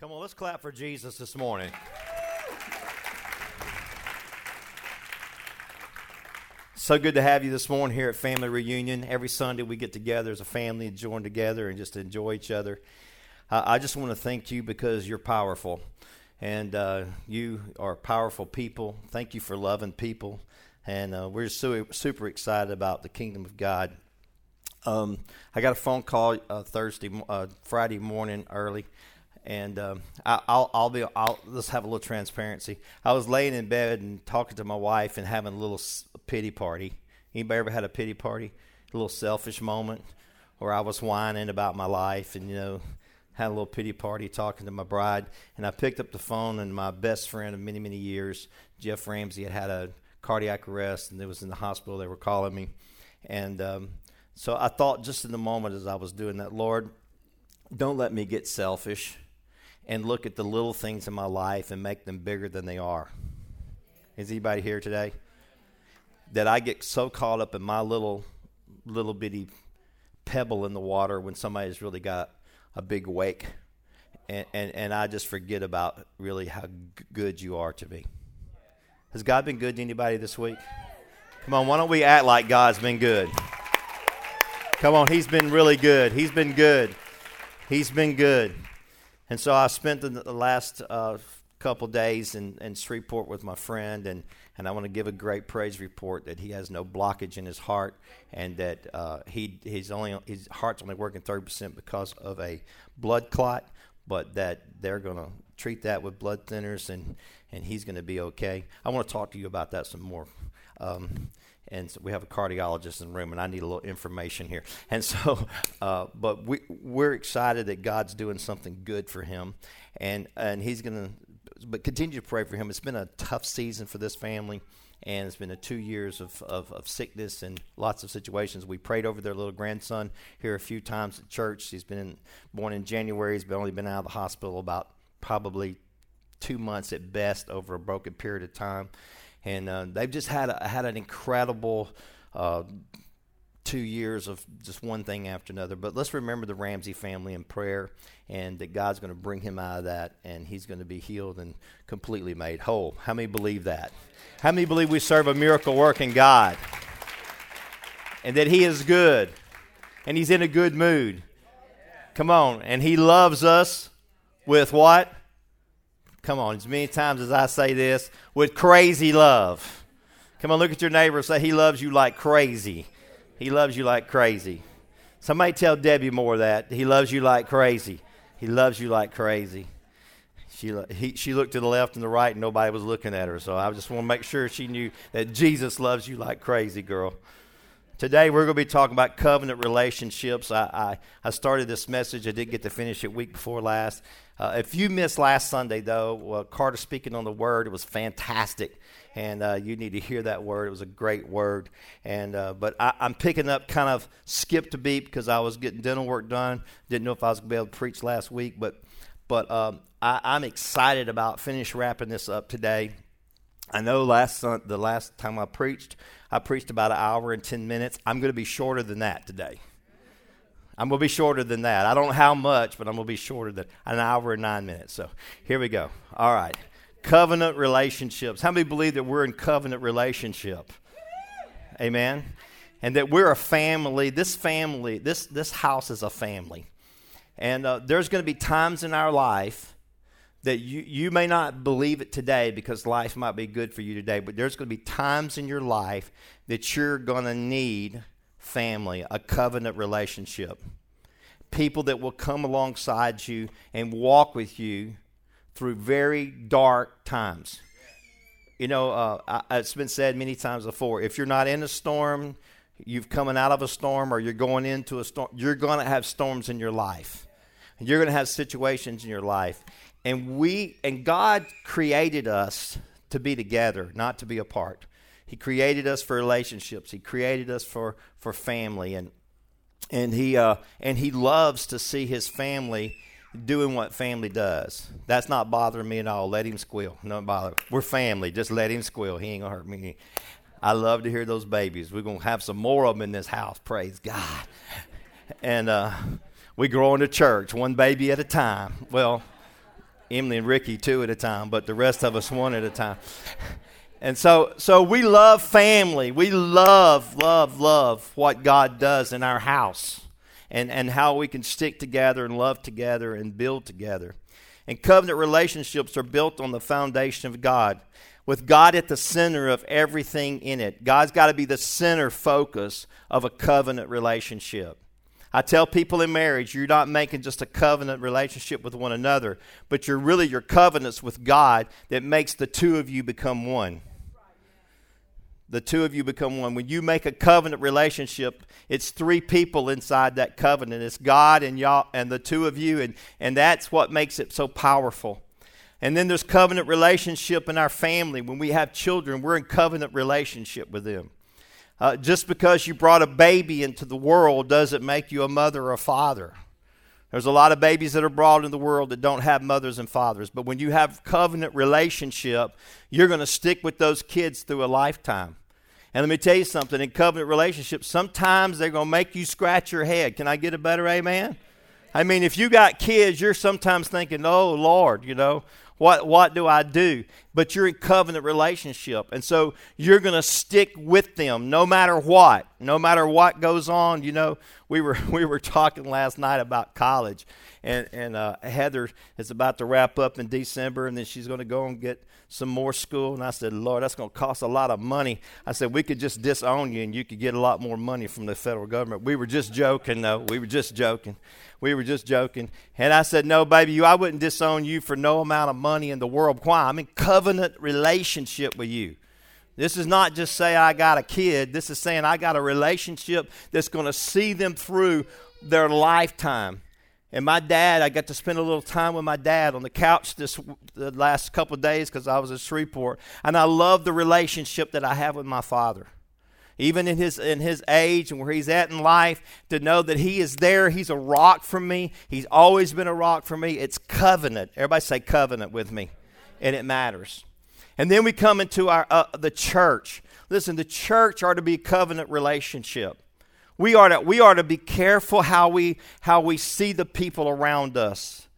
Come on, let's clap for Jesus this morning. So good to have you this morning here at Family Reunion. Every Sunday we get together as a family and join together and just enjoy each other. Uh, I just want to thank you because you're powerful. And uh, you are powerful people. Thank you for loving people. And uh, we're super excited about the kingdom of God. Um, I got a phone call uh, Thursday, uh, Friday morning early and um, I, will I'll be I'll let's have a little transparency. I was laying in bed and talking to my wife and having a little pity party. Anybody ever had a pity party? A little selfish moment where I was whining about my life and you know had a little pity party talking to my bride. And I picked up the phone and my best friend of many many years, Jeff Ramsey, had had a cardiac arrest and it was in the hospital. They were calling me, and um, so I thought just in the moment as I was doing that, Lord, don't let me get selfish and look at the little things in my life and make them bigger than they are. Is anybody here today? That I get so caught up in my little little bitty pebble in the water when somebody's really got a big wake and, and, and I just forget about really how g- good you are to me. Has God been good to anybody this week? Come on, why don't we act like God's been good? Come on, He's been really good. He's been good. He's been good. And so I spent the, the last uh, couple days in, in Shreveport with my friend, and, and I want to give a great praise report that he has no blockage in his heart, and that uh, he he's only his heart's only working thirty percent because of a blood clot, but that they're going to treat that with blood thinners, and and he's going to be okay. I want to talk to you about that some more. Um, and so we have a cardiologist in the room, and I need a little information here. And so, uh, but we we're excited that God's doing something good for him, and and he's going to. But continue to pray for him. It's been a tough season for this family, and it's been a two years of, of, of sickness and lots of situations. We prayed over their little grandson here a few times at church. He's been in, born in January. He's been only been out of the hospital about probably two months at best over a broken period of time and uh, they've just had a, had an incredible uh, two years of just one thing after another. But let's remember the Ramsey family in prayer, and that God's going to bring him out of that, and he's going to be healed and completely made whole. How many believe that? How many believe we serve a miracle working God, and that He is good, and He's in a good mood? Come on, and He loves us with what? Come on, as many times as I say this, with crazy love. Come on, look at your neighbor say, He loves you like crazy. He loves you like crazy. Somebody tell Debbie more that. He loves you like crazy. He loves you like crazy. She, he, she looked to the left and the right, and nobody was looking at her. So I just want to make sure she knew that Jesus loves you like crazy, girl. Today we're going to be talking about covenant relationships. I, I, I started this message. I didn't get to finish it week before last. Uh, if you missed last Sunday, though, well, Carter speaking on the word, it was fantastic, and uh, you need to hear that word. It was a great word, and uh, but I, am picking up kind of skipped a beat because I was getting dental work done. Didn't know if I was going to be able to preach last week, but but um, I, I'm excited about finish wrapping this up today. I know last the last time I preached, I preached about an hour and ten minutes. I'm going to be shorter than that today. I'm going to be shorter than that. I don't know how much, but I'm going to be shorter than an hour and nine minutes. So here we go. All right. Covenant relationships. How many believe that we're in covenant relationship? Amen. And that we're a family. This family, this, this house is a family. And uh, there's going to be times in our life that you, you may not believe it today because life might be good for you today, but there's going to be times in your life that you're going to need family, a covenant relationship. People that will come alongside you and walk with you through very dark times. You know, uh, it's been said many times before if you're not in a storm, you've coming out of a storm, or you're going into a storm, you're going to have storms in your life. You're going to have situations in your life. And we and God created us to be together, not to be apart. He created us for relationships. He created us for for family, and and he uh, and he loves to see his family doing what family does. That's not bothering me at all. Let him squeal. No bother. We're family. Just let him squeal. He ain't gonna hurt me. I love to hear those babies. We're gonna have some more of them in this house. Praise God. And uh, we grow into church one baby at a time. Well, Emily and Ricky two at a time, but the rest of us one at a time. And so, so we love family. We love, love, love what God does in our house and, and how we can stick together and love together and build together. And covenant relationships are built on the foundation of God, with God at the center of everything in it. God's got to be the center focus of a covenant relationship. I tell people in marriage, you're not making just a covenant relationship with one another, but you're really your covenants with God that makes the two of you become one. The two of you become one. When you make a covenant relationship, it's three people inside that covenant. It's God and y'all and the two of you, and, and that's what makes it so powerful. And then there's covenant relationship in our family. When we have children, we're in covenant relationship with them. Uh, just because you brought a baby into the world doesn't make you a mother or a father. There's a lot of babies that are brought in the world that don't have mothers and fathers. But when you have covenant relationship, you're going to stick with those kids through a lifetime. And let me tell you something in covenant relationships, sometimes they're going to make you scratch your head. Can I get a better amen? I mean, if you got kids, you're sometimes thinking, oh, Lord, you know, what, what do I do? But you're in covenant relationship. And so you're going to stick with them no matter what, no matter what goes on. You know, we were, we were talking last night about college, and, and uh, Heather is about to wrap up in December, and then she's going to go and get some more school. And I said, Lord, that's going to cost a lot of money. I said, we could just disown you, and you could get a lot more money from the federal government. We were just joking, though. We were just joking. We were just joking. And I said, No, baby, you, I wouldn't disown you for no amount of money in the world. Why? I'm in covenant relationship with you. This is not just say I got a kid. This is saying I got a relationship that's going to see them through their lifetime. And my dad, I got to spend a little time with my dad on the couch this the last couple days because I was at Shreveport, and I love the relationship that I have with my father. Even in his in his age and where he's at in life to know that he is there he's a rock for me. He's always been a rock for me. It's covenant. Everybody say covenant with me. And it matters. And then we come into our uh, the church. Listen the church are to be a covenant relationship we are to we are to be careful how we how we see the people around us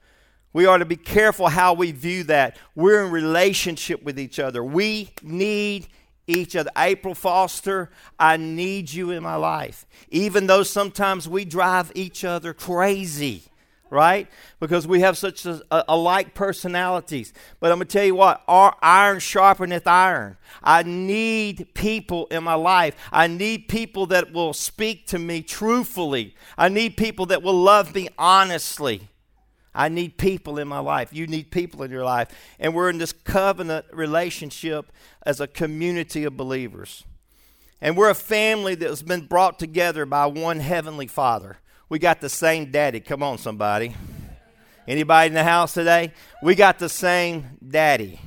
we are to be careful how we view that we're in relationship with each other we need each other. April Foster, I need you in my life. Even though sometimes we drive each other crazy, right? Because we have such a, a, alike personalities. But I'm going to tell you what, our iron sharpeneth iron. I need people in my life. I need people that will speak to me truthfully. I need people that will love me honestly. I need people in my life. You need people in your life. And we're in this covenant relationship as a community of believers. And we're a family that has been brought together by one heavenly Father. We got the same daddy. Come on, somebody. Anybody in the house today? We got the same daddy.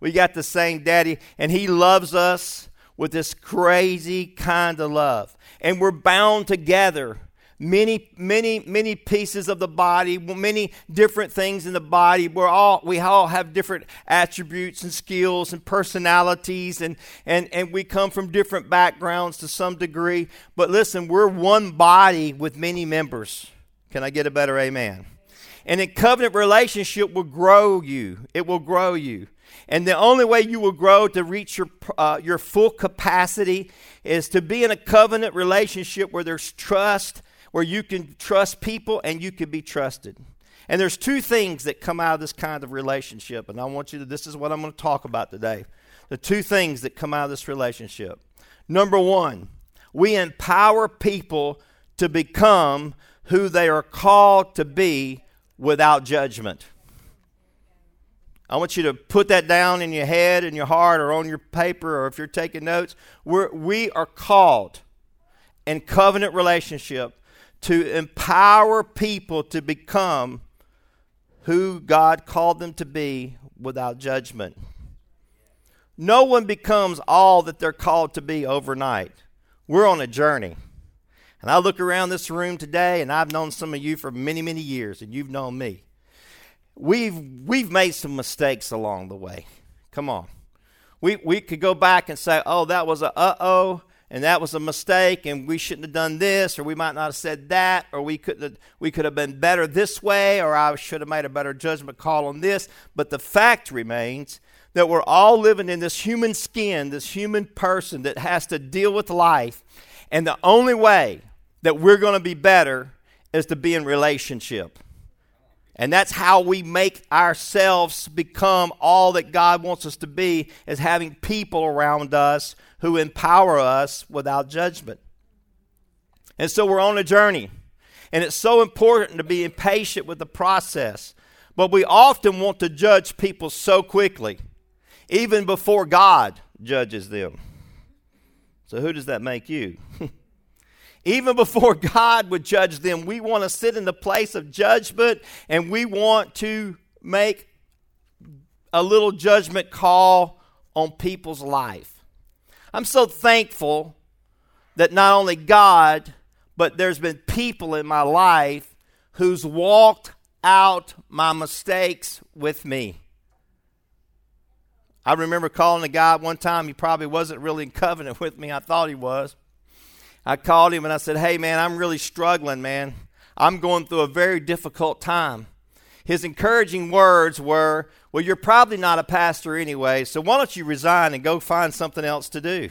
We got the same daddy, and he loves us with this crazy kind of love. And we're bound together many many many pieces of the body many different things in the body. We're all we all have different attributes and skills and personalities and and and we come from different backgrounds to some degree. But listen we're one body with many members. Can i get a better amen? And a covenant relationship will grow you. It will grow you. And the only way you will grow to reach your, uh, your full capacity is to be in a covenant relationship where there's trust where you can trust people and you can be trusted. And there's two things that come out of this kind of relationship, and I want you to, this is what I'm going to talk about today. The two things that come out of this relationship. Number one, we empower people to become who they are called to be without judgment. I want you to put that down in your head, in your heart, or on your paper, or if you're taking notes. We're, we are called in covenant relationship to empower people to become who God called them to be without judgment. No one becomes all that they're called to be overnight. We're on a journey. And I look around this room today, and I've known some of you for many, many years, and you've known me. We've, we've made some mistakes along the way. Come on. We, we could go back and say, oh, that was a uh oh, and that was a mistake and we shouldn't have done this or we might not have said that or we could have, we could have been better this way or I should have made a better judgment call on this. But the fact remains that we're all living in this human skin this human person that has to deal with life and the only way that we're going to be better is to be in relationship and that's how we make ourselves become all that God wants us to be, is having people around us who empower us without judgment. And so we're on a journey. And it's so important to be impatient with the process. But we often want to judge people so quickly, even before God judges them. So, who does that make you? even before God would judge them, we want to sit in the place of judgment and we want to make a little judgment call on people's life. I'm so thankful that not only God, but there's been people in my life who's walked out my mistakes with me. I remember calling a guy one time, he probably wasn't really in covenant with me. I thought he was. I called him and I said, Hey, man, I'm really struggling, man. I'm going through a very difficult time. His encouraging words were, well, you're probably not a pastor anyway, so why don't you resign and go find something else to do?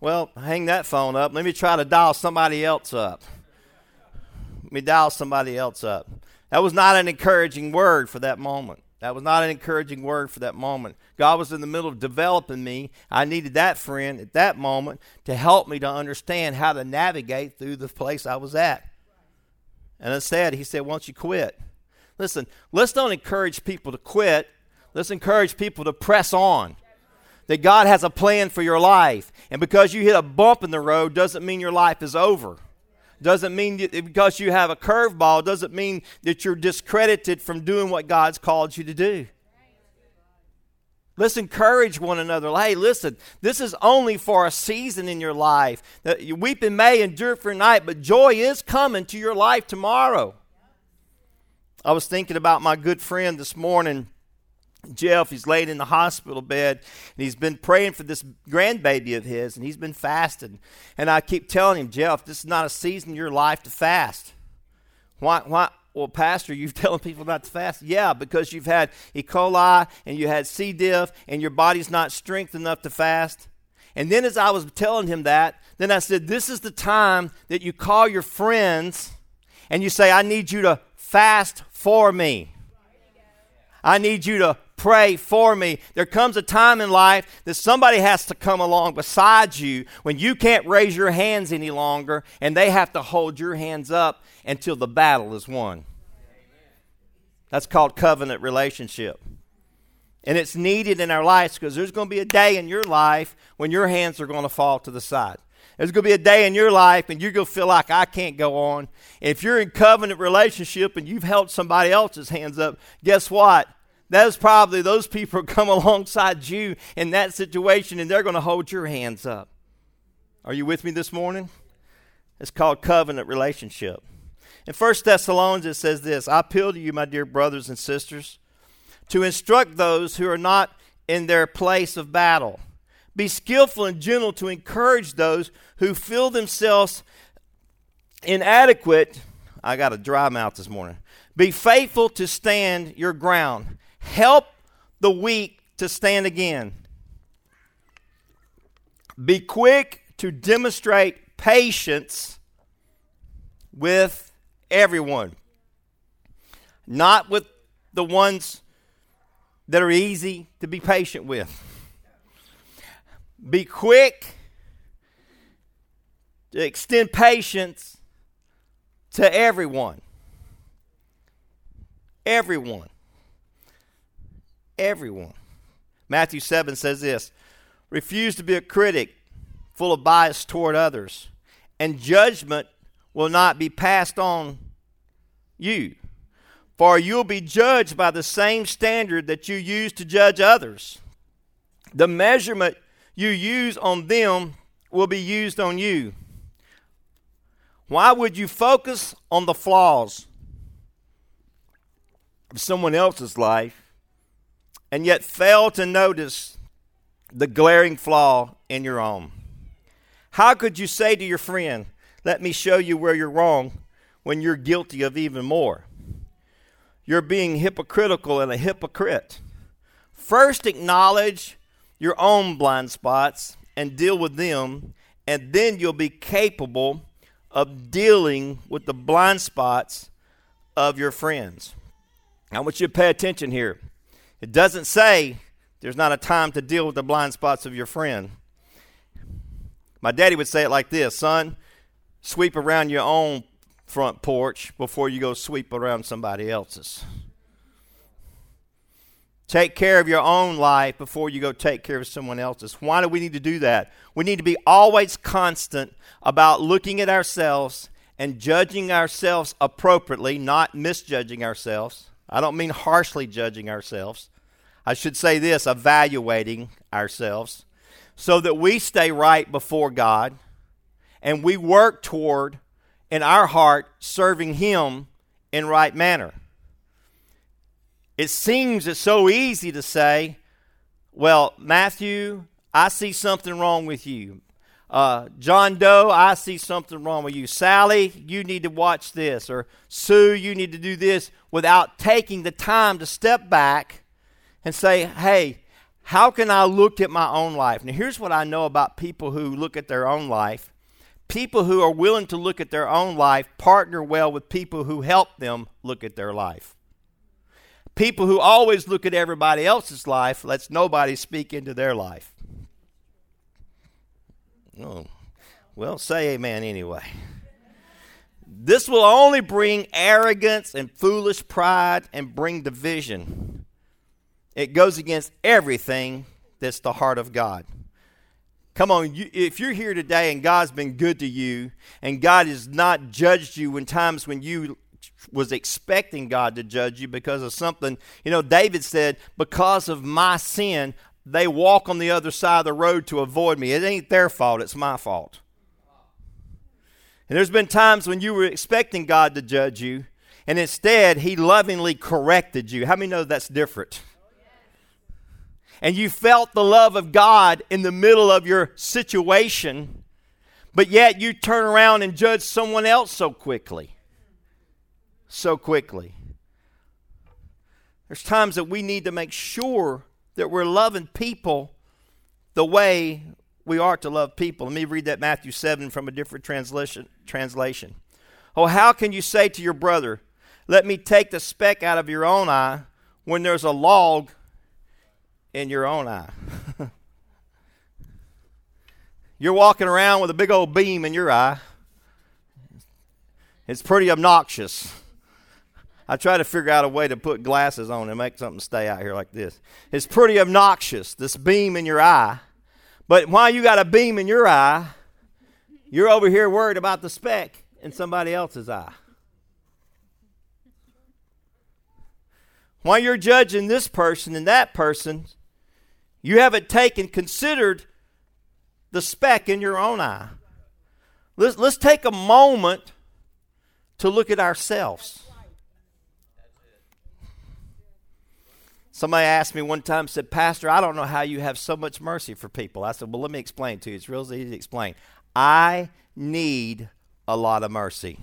Well, hang that phone up. Let me try to dial somebody else up. Let me dial somebody else up. That was not an encouraging word for that moment. That was not an encouraging word for that moment. God was in the middle of developing me. I needed that friend at that moment to help me to understand how to navigate through the place I was at. And instead, he said, Why don't you quit? Listen, let's don't encourage people to quit. Let's encourage people to press on. That God has a plan for your life. And because you hit a bump in the road doesn't mean your life is over. Doesn't mean that because you have a curveball doesn't mean that you're discredited from doing what God's called you to do. Let's encourage one another. Hey, listen, this is only for a season in your life. Weeping may endure for a night, but joy is coming to your life tomorrow. I was thinking about my good friend this morning, Jeff. He's laid in the hospital bed, and he's been praying for this grandbaby of his, and he's been fasting. And I keep telling him, Jeff, this is not a season in your life to fast. Why? Why? Well, Pastor, you're telling people not to fast? Yeah, because you've had E. coli and you had C. diff, and your body's not strength enough to fast. And then, as I was telling him that, then I said, This is the time that you call your friends and you say, I need you to fast for me. I need you to pray for me. There comes a time in life that somebody has to come along beside you when you can't raise your hands any longer and they have to hold your hands up until the battle is won. That's called covenant relationship. And it's needed in our lives because there's going to be a day in your life when your hands are going to fall to the side. There's going to be a day in your life and you're going to feel like I can't go on. If you're in covenant relationship and you've held somebody else's hands up, guess what? That's probably those people come alongside you in that situation and they're going to hold your hands up. Are you with me this morning? It's called covenant relationship. In 1 Thessalonians, it says this I appeal to you, my dear brothers and sisters, to instruct those who are not in their place of battle be skillful and gentle to encourage those who feel themselves inadequate. I got a dry mouth this morning. Be faithful to stand your ground. Help the weak to stand again. Be quick to demonstrate patience with everyone, not with the ones that are easy to be patient with. Be quick to extend patience to everyone. Everyone. Everyone. Matthew 7 says this Refuse to be a critic full of bias toward others, and judgment will not be passed on you. For you'll be judged by the same standard that you use to judge others. The measurement you use on them will be used on you. Why would you focus on the flaws of someone else's life and yet fail to notice the glaring flaw in your own? How could you say to your friend, Let me show you where you're wrong, when you're guilty of even more? You're being hypocritical and a hypocrite. First, acknowledge your own blind spots and deal with them, and then you'll be capable of dealing with the blind spots of your friends. I want you to pay attention here. It doesn't say there's not a time to deal with the blind spots of your friend. My daddy would say it like this Son, sweep around your own front porch before you go sweep around somebody else's. Take care of your own life before you go take care of someone else's. Why do we need to do that? We need to be always constant about looking at ourselves and judging ourselves appropriately, not misjudging ourselves. I don't mean harshly judging ourselves. I should say this evaluating ourselves so that we stay right before God and we work toward, in our heart, serving Him in right manner. It seems it's so easy to say, well, Matthew, I see something wrong with you. Uh, John Doe, I see something wrong with you. Sally, you need to watch this. Or Sue, you need to do this without taking the time to step back and say, hey, how can I look at my own life? Now, here's what I know about people who look at their own life. People who are willing to look at their own life partner well with people who help them look at their life. People who always look at everybody else's life lets nobody speak into their life. Oh, well, say amen anyway. This will only bring arrogance and foolish pride and bring division. It goes against everything that's the heart of God. Come on, you, if you're here today and God's been good to you and God has not judged you in times when you was expecting God to judge you because of something. You know, David said, Because of my sin, they walk on the other side of the road to avoid me. It ain't their fault, it's my fault. And there's been times when you were expecting God to judge you, and instead, He lovingly corrected you. How many know that's different? And you felt the love of God in the middle of your situation, but yet you turn around and judge someone else so quickly so quickly. There's times that we need to make sure that we're loving people the way we are to love people. Let me read that Matthew 7 from a different translation. translation. Oh, how can you say to your brother, Let me take the speck out of your own eye when there's a log in your own eye? You're walking around with a big old beam in your eye. It's pretty obnoxious. I try to figure out a way to put glasses on and make something stay out here like this. It's pretty obnoxious, this beam in your eye. But while you got a beam in your eye, you're over here worried about the speck in somebody else's eye. While you're judging this person and that person, you haven't taken, considered the speck in your own eye. Let's, let's take a moment to look at ourselves. Somebody asked me one time, said, Pastor, I don't know how you have so much mercy for people. I said, Well, let me explain to you. It's real easy to explain. I need a lot of mercy.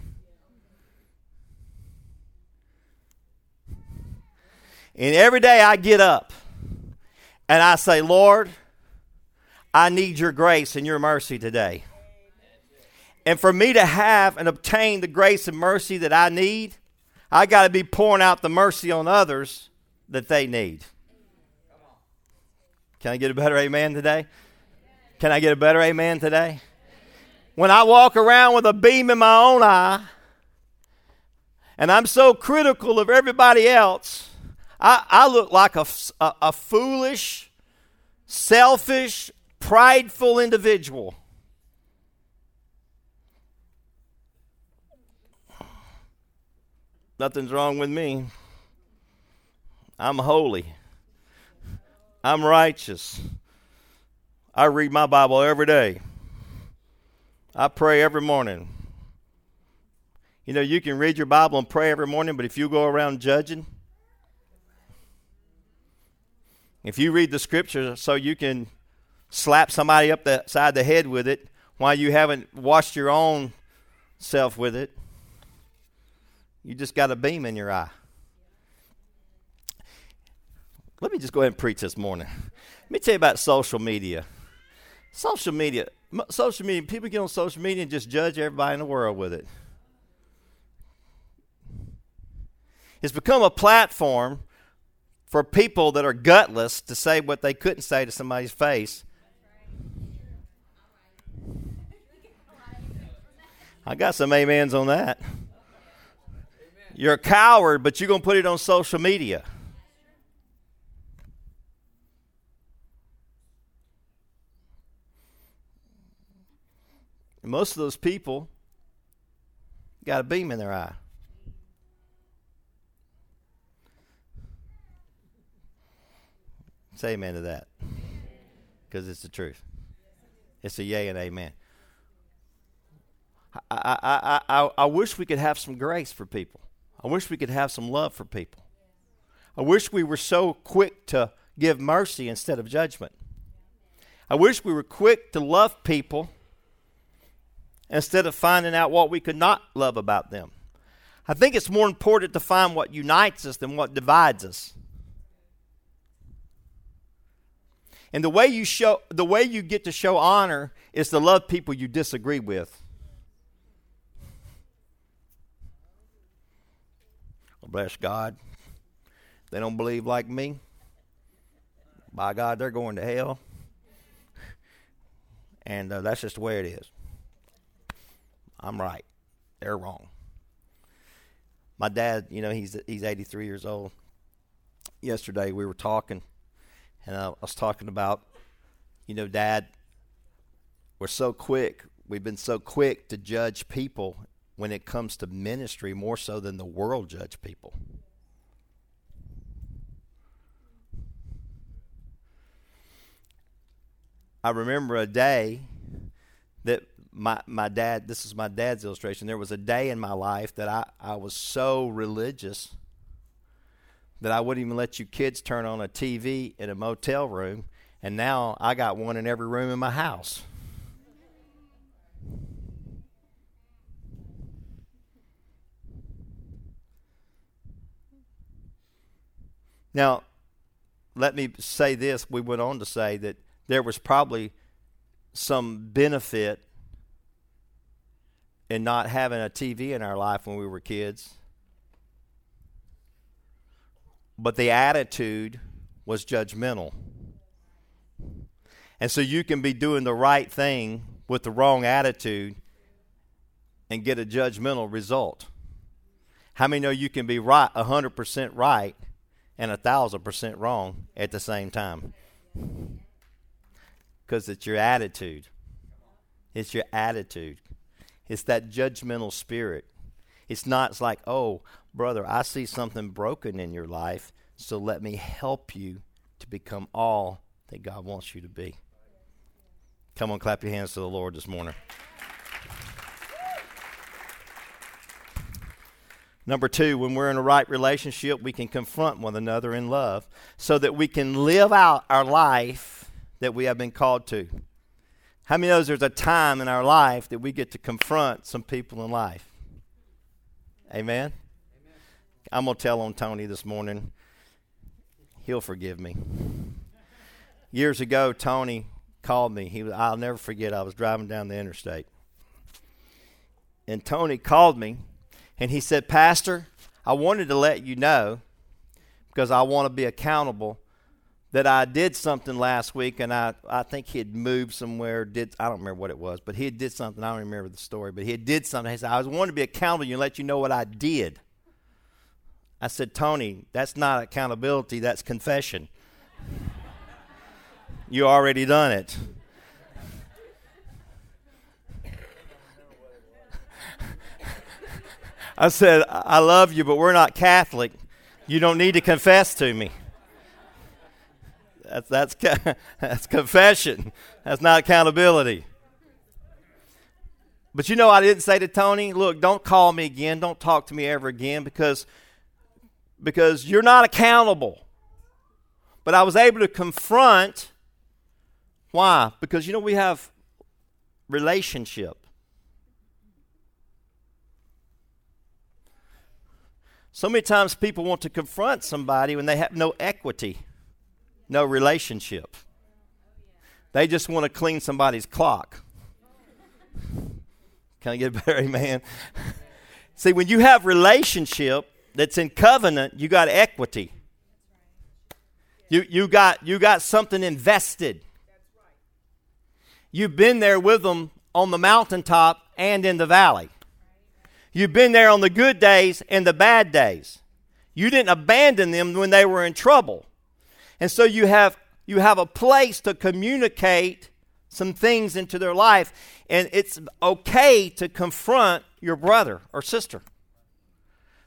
And every day I get up and I say, Lord, I need your grace and your mercy today. And for me to have and obtain the grace and mercy that I need, I got to be pouring out the mercy on others that they need. Can I get a better amen today? Can I get a better amen today? When I walk around with a beam in my own eye and I'm so critical of everybody else, I, I look like a, a, a foolish, selfish, prideful individual. Nothing's wrong with me. I'm holy. I'm righteous. I read my Bible every day. I pray every morning. You know, you can read your Bible and pray every morning, but if you go around judging, if you read the scripture so you can slap somebody up the side of the head with it, while you haven't washed your own self with it. You just got a beam in your eye. Let me just go ahead and preach this morning. Let me tell you about social media. Social media, social media, people get on social media and just judge everybody in the world with it. It's become a platform for people that are gutless to say what they couldn't say to somebody's face. I got some amens on that. You're a coward, but you're going to put it on social media. Most of those people got a beam in their eye. Say amen to that. Because it's the truth. It's a yay and amen. I, I, I, I wish we could have some grace for people. I wish we could have some love for people. I wish we were so quick to give mercy instead of judgment. I wish we were quick to love people instead of finding out what we could not love about them. I think it's more important to find what unites us than what divides us. And the way you show the way you get to show honor is to love people you disagree with. Well, bless God. They don't believe like me. By God, they're going to hell. And uh, that's just the way it is. I'm right. They're wrong. My dad, you know, he's he's 83 years old. Yesterday we were talking, and I was talking about, you know, Dad. We're so quick. We've been so quick to judge people when it comes to ministry more so than the world judge people. I remember a day that my my dad this is my dad's illustration there was a day in my life that I, I was so religious that I wouldn't even let you kids turn on a TV in a motel room and now I got one in every room in my house. Now, let me say this. We went on to say that there was probably some benefit in not having a TV in our life when we were kids. But the attitude was judgmental. And so you can be doing the right thing with the wrong attitude and get a judgmental result. How many know you can be right 100% right and 1000% wrong at the same time? Because it's your attitude. It's your attitude. It's that judgmental spirit. It's not it's like, oh, brother, I see something broken in your life, so let me help you to become all that God wants you to be. Come on, clap your hands to the Lord this morning. Number two, when we're in a right relationship, we can confront one another in love so that we can live out our life that we have been called to. How many knows there's a time in our life that we get to confront some people in life? Amen? Amen. I'm going to tell on Tony this morning. He'll forgive me. Years ago, Tony called me. He was, I'll never forget. I was driving down the interstate. And Tony called me and he said, Pastor, I wanted to let you know because I want to be accountable that I did something last week, and I, I think he had moved somewhere. Did I don't remember what it was, but he did something. I don't remember the story, but he did something. He said, "I was wanting to be accountable and let you know what I did." I said, "Tony, that's not accountability. That's confession. you already done it." I said, "I love you, but we're not Catholic. You don't need to confess to me." That's that's that's confession. That's not accountability. But you know, I didn't say to Tony, "Look, don't call me again. Don't talk to me ever again because because you're not accountable." But I was able to confront. Why? Because you know we have relationship. So many times people want to confront somebody when they have no equity, no relationship. They just want to clean somebody's clock. Can I get a better amen? See, when you have relationship that's in covenant, you got equity. You, you, got, you got something invested. You've been there with them on the mountaintop and in the valley. You've been there on the good days and the bad days. You didn't abandon them when they were in trouble. And so you have you have a place to communicate some things into their life and it's okay to confront your brother or sister.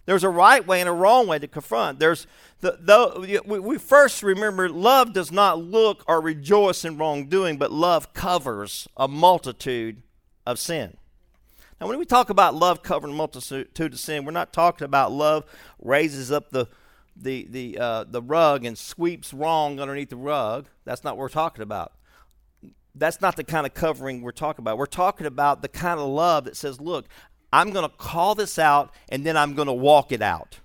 There's a right way and a wrong way to confront. There's the, the we, we first remember love does not look or rejoice in wrongdoing, but love covers a multitude of sin. Now, when we talk about love covering multitude of sin, we're not talking about love raises up the the the uh, the rug and sweeps wrong underneath the rug. That's not what we're talking about. That's not the kind of covering we're talking about. We're talking about the kind of love that says, "Look, I'm going to call this out, and then I'm going to walk it out."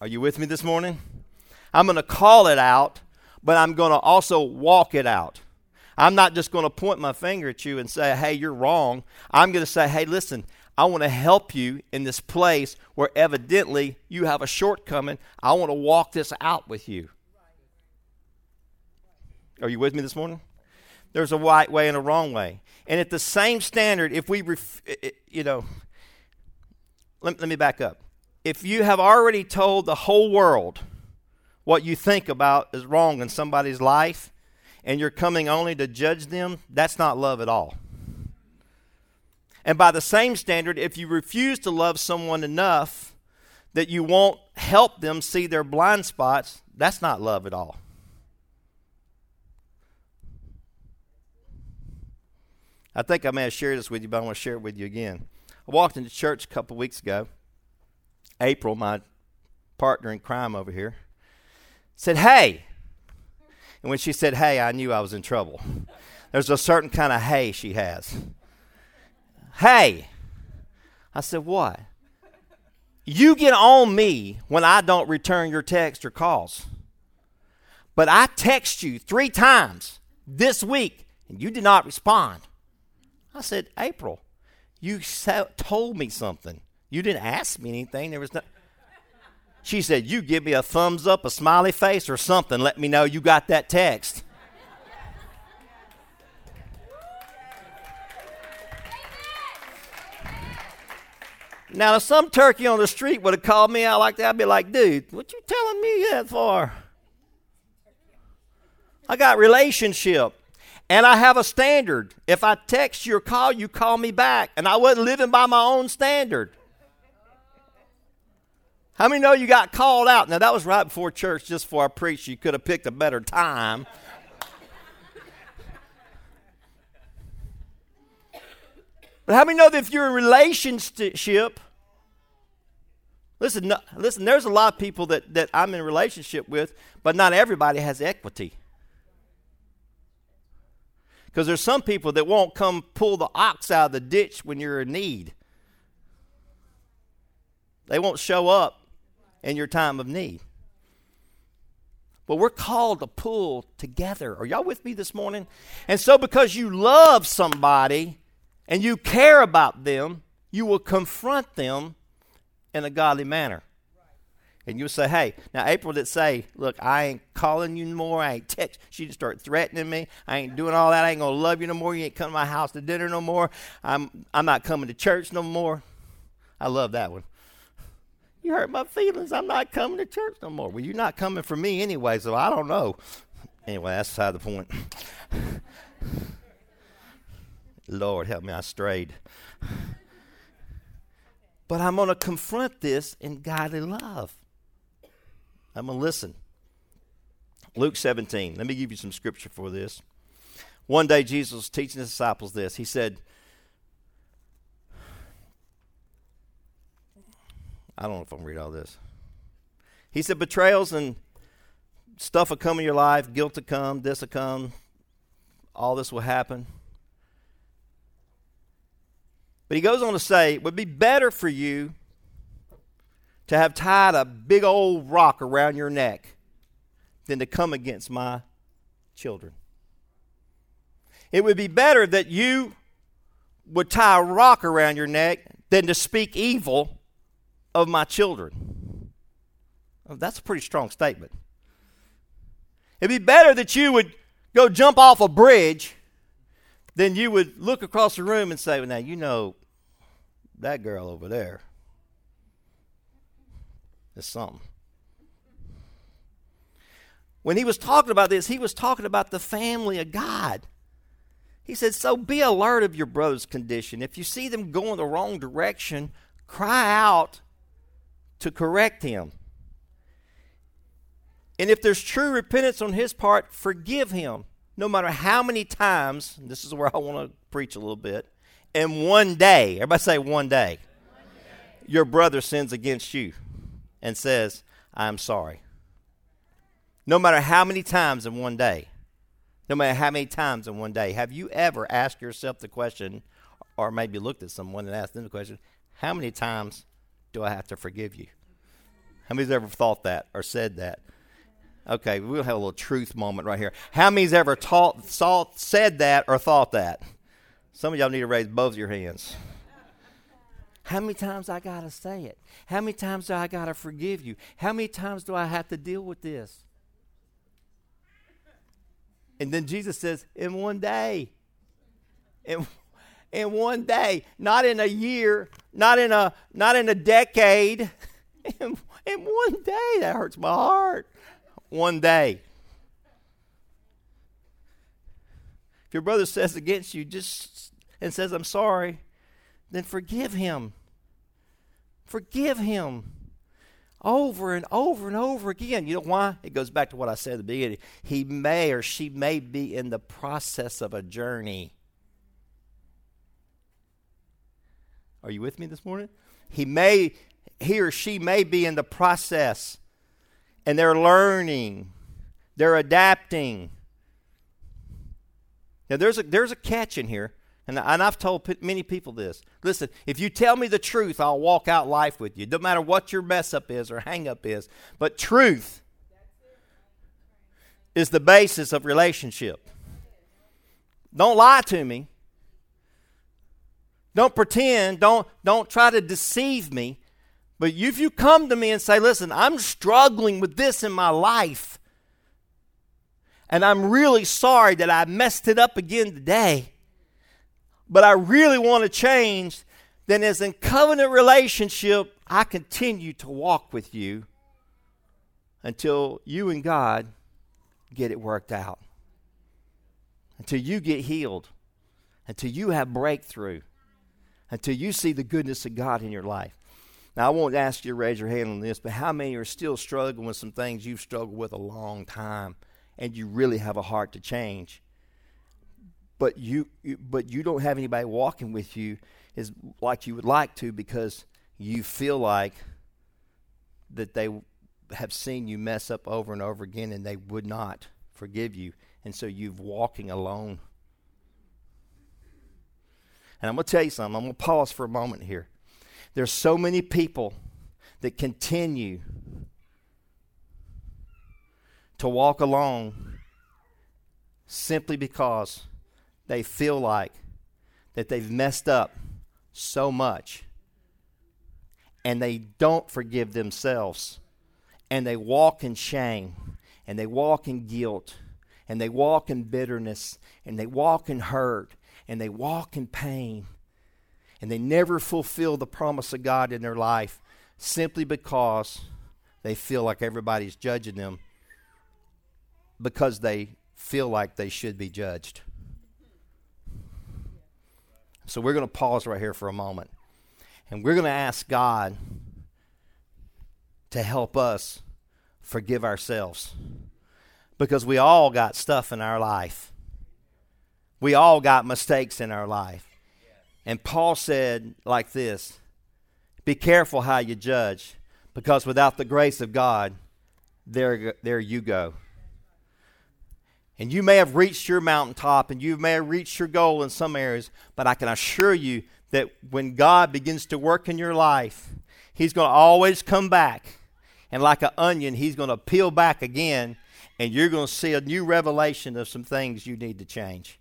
Are you with me this morning? I'm going to call it out, but I'm going to also walk it out. I'm not just going to point my finger at you and say, hey, you're wrong. I'm going to say, hey, listen, I want to help you in this place where evidently you have a shortcoming. I want to walk this out with you. Are you with me this morning? There's a right way and a wrong way. And at the same standard, if we, ref, you know, let, let me back up. If you have already told the whole world what you think about is wrong in somebody's life, and you're coming only to judge them, that's not love at all. And by the same standard, if you refuse to love someone enough that you won't help them see their blind spots, that's not love at all. I think I may have shared this with you, but I want to share it with you again. I walked into church a couple weeks ago. April, my partner in crime over here, said, Hey, and when she said, hey, I knew I was in trouble. There's a certain kind of hey she has. Hey. I said, what? You get on me when I don't return your text or calls. But I text you three times this week and you did not respond. I said, April, you told me something. You didn't ask me anything. There was no. She said, You give me a thumbs up, a smiley face, or something. Let me know you got that text. Now, if some turkey on the street would have called me out like that, I'd be like, dude, what you telling me that for? I got relationship. And I have a standard. If I text you or call you, call me back. And I wasn't living by my own standard. How many know you got called out? Now, that was right before church, just before I preached. You could have picked a better time. But how many know that if you're in relationship, listen, no, listen, there's a lot of people that, that I'm in relationship with, but not everybody has equity. Because there's some people that won't come pull the ox out of the ditch when you're in need. They won't show up in your time of need. But we're called to pull together. Are y'all with me this morning? And so, because you love somebody and you care about them, you will confront them in a godly manner. And you'll say, hey, now April did say, look, I ain't calling you no more. I ain't text. She just started threatening me. I ain't doing all that. I ain't going to love you no more. You ain't coming to my house to dinner no more. I'm, I'm not coming to church no more. I love that one. You hurt my feelings. I'm not coming to church no more. Well, you're not coming for me anyway, so I don't know. Anyway, that's beside the point. Lord, help me, I strayed. But I'm going to confront this in godly love. I'm going to listen. Luke 17. Let me give you some scripture for this. One day, Jesus was teaching his disciples this. He said, I don't know if I'm read all this. He said, betrayals and stuff will come in your life, guilt will come, this will come, all this will happen. But he goes on to say, it would be better for you to have tied a big old rock around your neck than to come against my children. It would be better that you would tie a rock around your neck than to speak evil of my children. Oh, that's a pretty strong statement. It'd be better that you would go jump off a bridge than you would look across the room and say, well, now, you know, that girl over there is something. When he was talking about this, he was talking about the family of God. He said, So be alert of your brother's condition. If you see them going the wrong direction, cry out to correct him. And if there's true repentance on his part, forgive him. No matter how many times, this is where I want to preach a little bit, in one day, everybody say one day, one day. your brother sins against you and says, I'm sorry. No matter how many times in one day no matter how many times in one day. Have you ever asked yourself the question, or maybe looked at someone and asked them the question, how many times do I have to forgive you? How many's ever thought that or said that? Okay, we'll have a little truth moment right here. How many's ever taught, said that or thought that? Some of y'all need to raise both your hands. How many times I got to say it? How many times do I got to forgive you? How many times do I have to deal with this? And then Jesus says, in one day. In, in one day. Not in a year, not in a not in a decade. In, in one day. That hurts my heart. One day. If your brother says against you just and says, I'm sorry, then forgive him. Forgive him over and over and over again. You know why? It goes back to what I said at the beginning. He may or she may be in the process of a journey. Are you with me this morning? He may, he or she may be in the process and they're learning, they're adapting. Now, there's a, there's a catch in here. And, and I've told many people this. Listen, if you tell me the truth, I'll walk out life with you. No matter what your mess up is or hang up is. But truth is the basis of relationship. Don't lie to me. Don't pretend. Don't, don't try to deceive me. But if you come to me and say, listen, I'm struggling with this in my life, and I'm really sorry that I messed it up again today but I really want to change, then as in covenant relationship, I continue to walk with you until you and God get it worked out. Until you get healed. Until you have breakthrough. Until you see the goodness of God in your life. Now, I won't ask you to raise your hand on this, but how many are still struggling with some things you've struggled with a long time and you really have a heart to change? but you, but you don't have anybody walking with you is like you would like to because you feel like that they have seen you mess up over and over again and they would not forgive you. And so you're walking alone. And i'm going to tell you something. I'm going to pause for a moment here there's so many people that continue to walk along simply because they feel like that they've messed up so much. And they don't forgive themselves. And they walk in shame. And they walk in guilt. And they walk in bitterness. And they walk in hurt. And they walk in pain and they never fulfill the promise of God in their life simply because they feel like everybody's judging them because they feel like they should be judged. So we're going to pause right here for a moment. And we're going to ask God to help us forgive ourselves. Because we all got stuff in our life. We all got mistakes in our life. And Paul said like this Be careful how you judge, because without the grace of God, there, there you go. And you may have reached your mountaintop and you may have reached your goal in some areas, but I can assure you that when God begins to work in your life, He's going to always come back. And like an onion, He's going to peel back again, and you're going to see a new revelation of some things you need to change.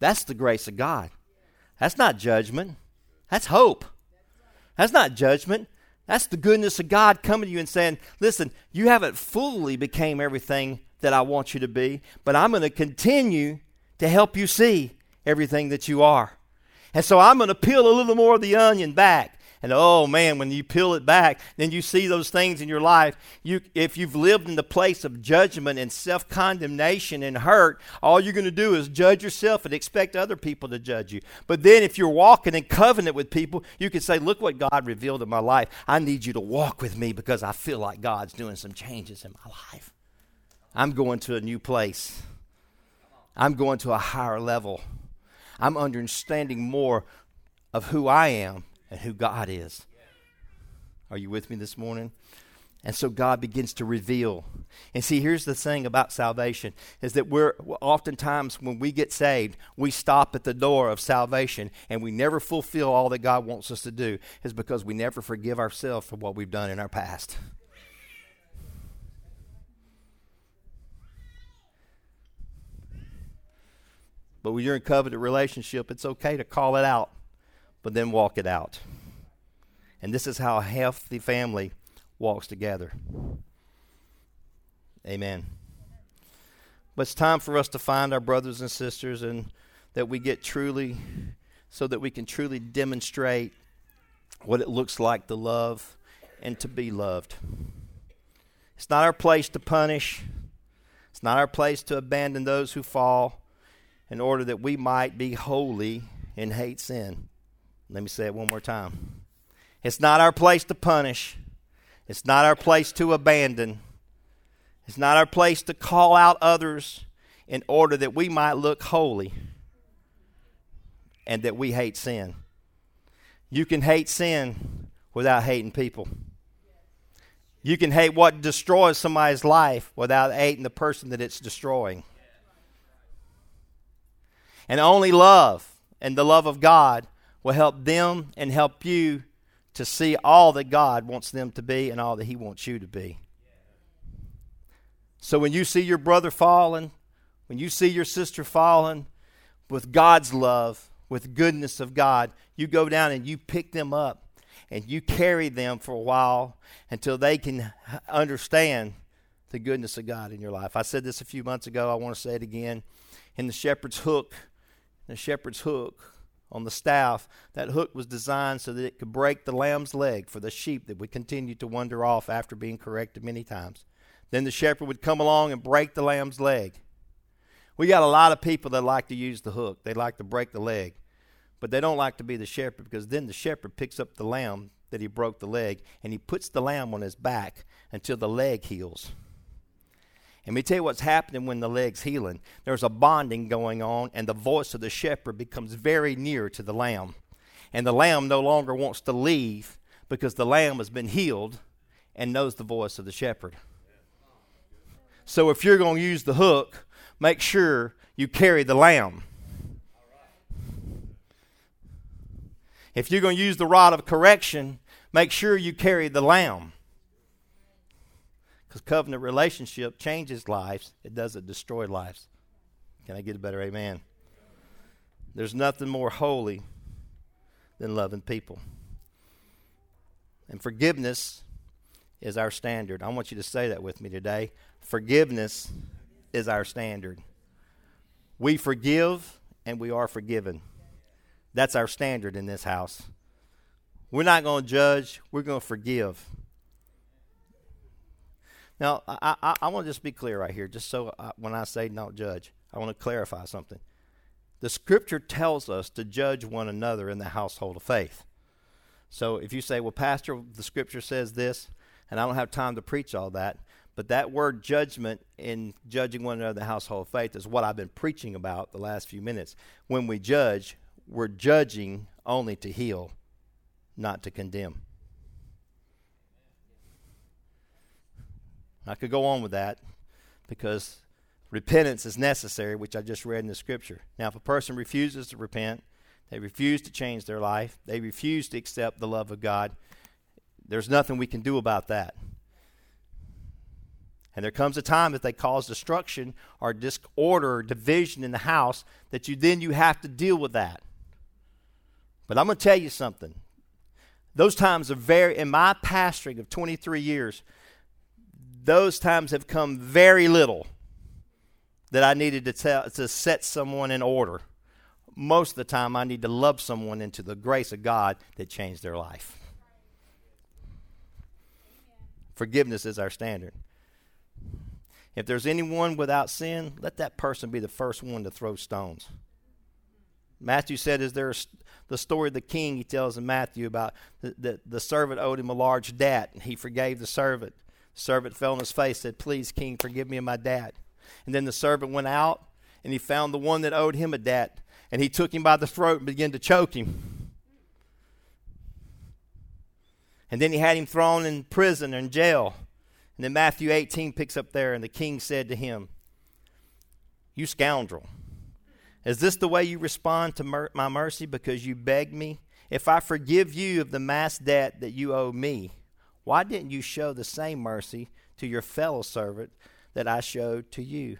That's the grace of God. That's not judgment, that's hope. That's not judgment. That's the goodness of God coming to you and saying, listen, you haven't fully became everything that I want you to be, but I'm going to continue to help you see everything that you are. And so I'm going to peel a little more of the onion back. And oh man, when you peel it back, then you see those things in your life. You, if you've lived in the place of judgment and self condemnation and hurt, all you're going to do is judge yourself and expect other people to judge you. But then if you're walking in covenant with people, you can say, Look what God revealed in my life. I need you to walk with me because I feel like God's doing some changes in my life. I'm going to a new place, I'm going to a higher level. I'm understanding more of who I am and who God is. Are you with me this morning? And so God begins to reveal. And see, here's the thing about salvation is that we're oftentimes when we get saved, we stop at the door of salvation and we never fulfill all that God wants us to do is because we never forgive ourselves for what we've done in our past. But when you're in covenant relationship, it's okay to call it out, but then walk it out. And this is how a healthy family walks together. Amen. But it's time for us to find our brothers and sisters and that we get truly, so that we can truly demonstrate what it looks like to love and to be loved. It's not our place to punish, it's not our place to abandon those who fall in order that we might be holy and hate sin. Let me say it one more time. It's not our place to punish, it's not our place to abandon, it's not our place to call out others in order that we might look holy and that we hate sin. You can hate sin without hating people. You can hate what destroys somebody's life without hating the person that it's destroying. And only love and the love of God will help them and help you to see all that God wants them to be and all that He wants you to be. So when you see your brother falling, when you see your sister falling, with God's love, with goodness of God, you go down and you pick them up and you carry them for a while until they can understand the goodness of God in your life. I said this a few months ago. I want to say it again. In the shepherd's hook, the shepherd's hook on the staff, that hook was designed so that it could break the lamb's leg for the sheep that would continue to wander off after being corrected many times. Then the shepherd would come along and break the lamb's leg. We got a lot of people that like to use the hook. They like to break the leg. But they don't like to be the shepherd because then the shepherd picks up the lamb that he broke the leg and he puts the lamb on his back until the leg heals. And me tell you what's happening when the leg's healing. There's a bonding going on, and the voice of the shepherd becomes very near to the lamb. And the lamb no longer wants to leave because the lamb has been healed and knows the voice of the shepherd. So if you're going to use the hook, make sure you carry the lamb. If you're going to use the rod of correction, make sure you carry the lamb. Because covenant relationship changes lives, it doesn't destroy lives. Can I get a better amen? There's nothing more holy than loving people. And forgiveness is our standard. I want you to say that with me today. Forgiveness is our standard. We forgive and we are forgiven. That's our standard in this house. We're not going to judge, we're going to forgive. Now, I, I, I want to just be clear right here, just so I, when I say don't judge, I want to clarify something. The scripture tells us to judge one another in the household of faith. So if you say, well, Pastor, the scripture says this, and I don't have time to preach all that, but that word judgment in judging one another in the household of faith is what I've been preaching about the last few minutes. When we judge, we're judging only to heal, not to condemn. I could go on with that because Repentance is necessary, which I just read in the scripture. Now, if a person refuses to repent, they refuse to change their life, they refuse to accept the love of God, there's nothing we can do about that. And there comes a time that they cause destruction or disorder or division in the house that you then you have to deal with that. But I'm going to tell you something. Those times are very in my pastoring of 23 years, those times have come very little that I needed to tell to set someone in order. Most of the time I need to love someone into the grace of God that changed their life. Forgiveness is our standard. If there's anyone without sin, let that person be the first one to throw stones. Matthew said, Is there the story of the king he tells in Matthew about the, the, the servant owed him a large debt, and he forgave the servant. Servant fell on his face, said, Please, king, forgive me of my debt. And then the servant went out, and he found the one that owed him a debt, and he took him by the throat and began to choke him. And then he had him thrown in prison or in jail. And then Matthew 18 picks up there, and the king said to him, You scoundrel, is this the way you respond to mer- my mercy because you begged me? If I forgive you of the mass debt that you owe me, why didn't you show the same mercy to your fellow servant that I showed to you?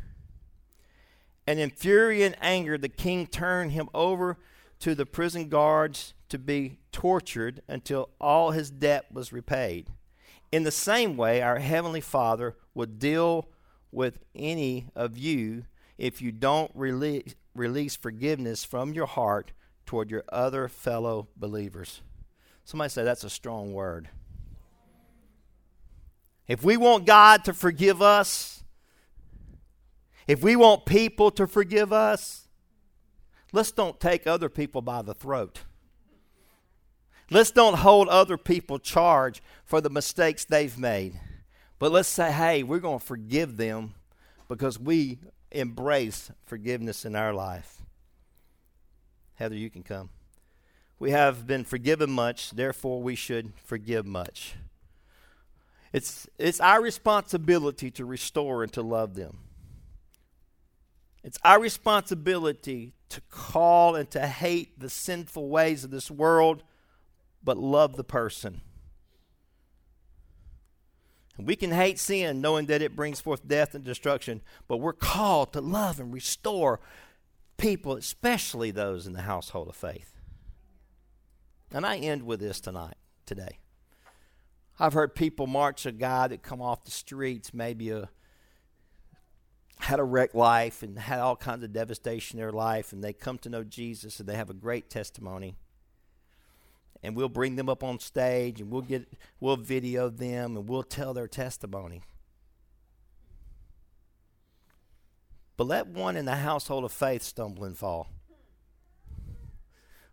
And in fury and anger, the king turned him over to the prison guards to be tortured until all his debt was repaid. In the same way, our Heavenly Father would deal with any of you if you don't release, release forgiveness from your heart toward your other fellow believers. Somebody say that's a strong word. If we want God to forgive us, if we want people to forgive us, let's don't take other people by the throat. Let's don't hold other people charge for the mistakes they've made. But let's say, hey, we're going to forgive them because we embrace forgiveness in our life. Heather, you can come. We have been forgiven much, therefore we should forgive much. It's, it's our responsibility to restore and to love them. It's our responsibility to call and to hate the sinful ways of this world but love the person. And we can hate sin knowing that it brings forth death and destruction, but we're called to love and restore people, especially those in the household of faith. And I end with this tonight, today. I've heard people march a guy that come off the streets, maybe a had a wrecked life and had all kinds of devastation in their life, and they come to know Jesus and they have a great testimony and we'll bring them up on stage and we'll get we'll video them and we'll tell their testimony. But let one in the household of faith stumble and fall.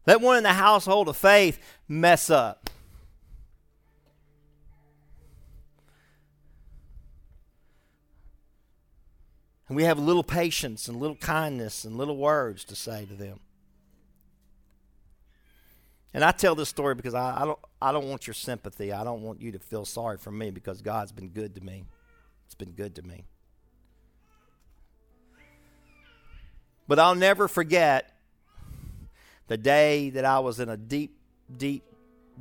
Let one in the household of faith mess up. And we have little patience and little kindness and little words to say to them. And I tell this story because I, I, don't I don't want your sympathy. I don't want you to feel sorry for me because God's been good to me. It's been good to me. But I'll never forget the day that I was in a deep, deep,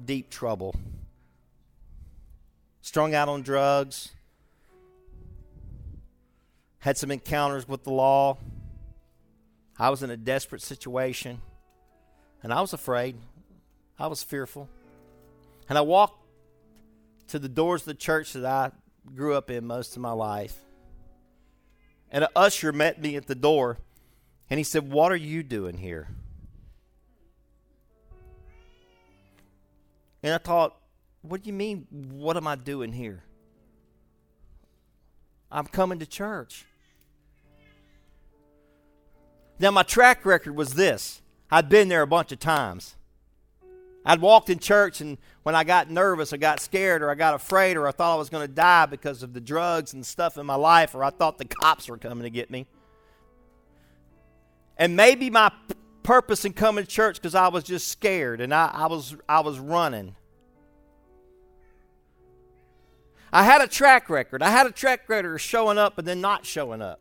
deep trouble. Strung out on drugs, had some encounters with the law. I was in a desperate situation, and I was afraid. I was fearful. And I walked to the doors of the church that I grew up in most of my life. And an usher met me at the door and he said, What are you doing here? And I thought, What do you mean, what am I doing here? I'm coming to church. Now, my track record was this I'd been there a bunch of times. I'd walked in church, and when I got nervous or got scared or I got afraid or I thought I was going to die because of the drugs and stuff in my life or I thought the cops were coming to get me. And maybe my p- purpose in coming to church because I was just scared and I, I, was, I was running. I had a track record. I had a track record of showing up and then not showing up.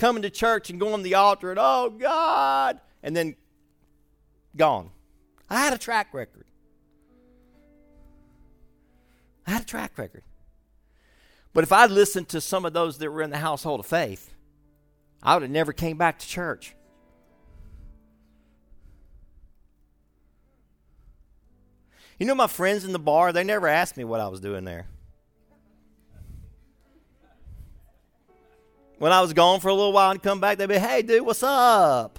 Coming to church and going to the altar and, oh, God, and then gone. I had a track record. I had a track record. But if I'd listened to some of those that were in the household of faith, I would have never came back to church. You know my friends in the bar, they never asked me what I was doing there. When I was gone for a little while and come back, they'd be, hey, dude, what's up?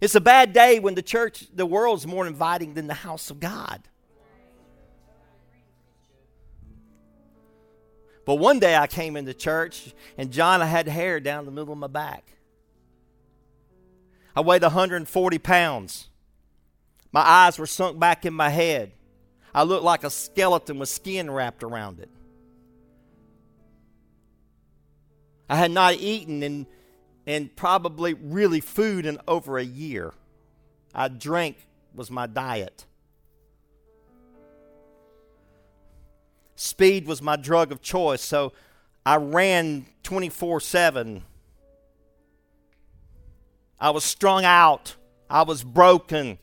It's a bad day when the church, the world's more inviting than the house of God. But one day I came into church, and John, I had hair down the middle of my back. I weighed 140 pounds. My eyes were sunk back in my head. I looked like a skeleton with skin wrapped around it. I had not eaten in, in probably really food in over a year. I drank was my diet. Speed was my drug of choice, so I ran 24 7. I was strung out. I was broken.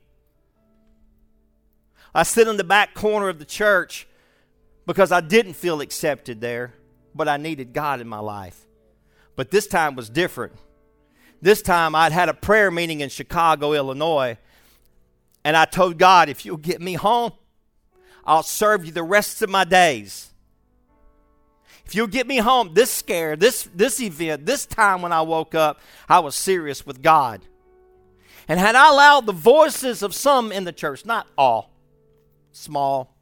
I sit in the back corner of the church because I didn't feel accepted there, but I needed God in my life. But this time was different. This time I'd had a prayer meeting in Chicago, Illinois, and I told God, if you'll get me home, I'll serve you the rest of my days. If you'll get me home, this scare, this, this event, this time when I woke up, I was serious with God. And had I allowed the voices of some in the church, not all, small,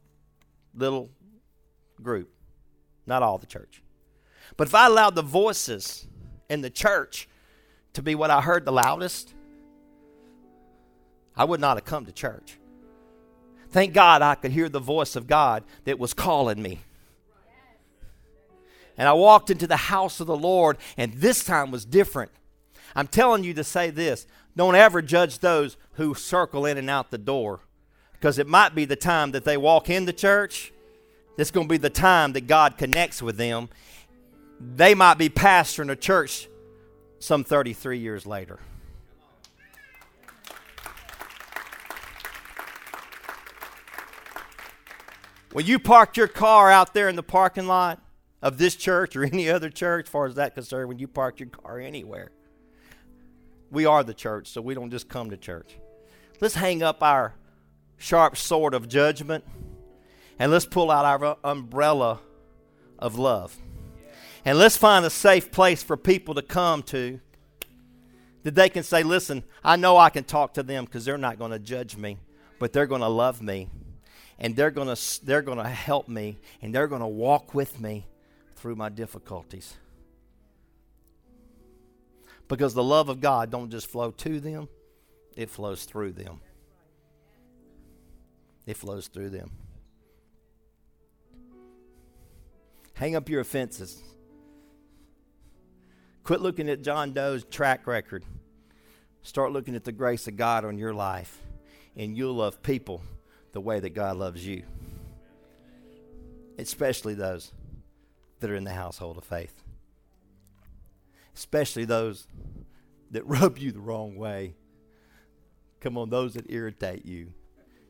little group, not all the church. But if I allowed the voices in the church to be what I heard the loudest, I would not have come to church. Thank God I could hear the voice of God that was calling me. And I walked into the house of the Lord, and this time was different. I'm telling you to say this don't ever judge those who circle in and out the door because it might be the time that they walk in the church. It's going to be the time that God connects with them. They might be pastoring a church some 33 years later. When you park your car out there in the parking lot of this church or any other church, as far as that concerned, when you park your car anywhere, we are the church, so we don't just come to church. Let's hang up our sharp sword of judgment, and let's pull out our umbrella of love. And let's find a safe place for people to come to that they can say, Listen, I know I can talk to them because they're not going to judge me, but they're going to love me. And they're going to they're going to help me and they're going to walk with me through my difficulties. Because the love of God don't just flow to them, it flows through them it flows through them. Hang up your offenses. Quit looking at John Doe's track record. Start looking at the grace of God on your life, and you'll love people the way that God loves you, especially those that are in the household of faith, especially those that rub you the wrong way. Come on, those that irritate you.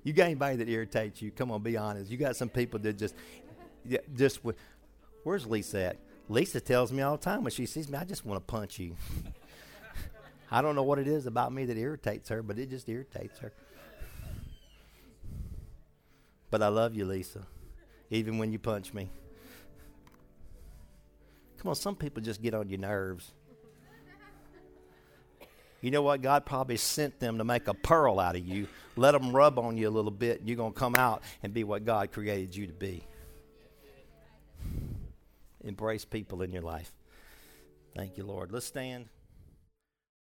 You got anybody that irritates you? Come on, be honest. You got some people that just, just. Where's Lisa at? Lisa tells me all the time when she sees me, I just want to punch you. I don't know what it is about me that irritates her, but it just irritates her. But I love you, Lisa, even when you punch me. Come on, some people just get on your nerves. You know what? God probably sent them to make a pearl out of you. Let them rub on you a little bit, and you're going to come out and be what God created you to be. Embrace people in your life. Thank you, Lord. Let's stand.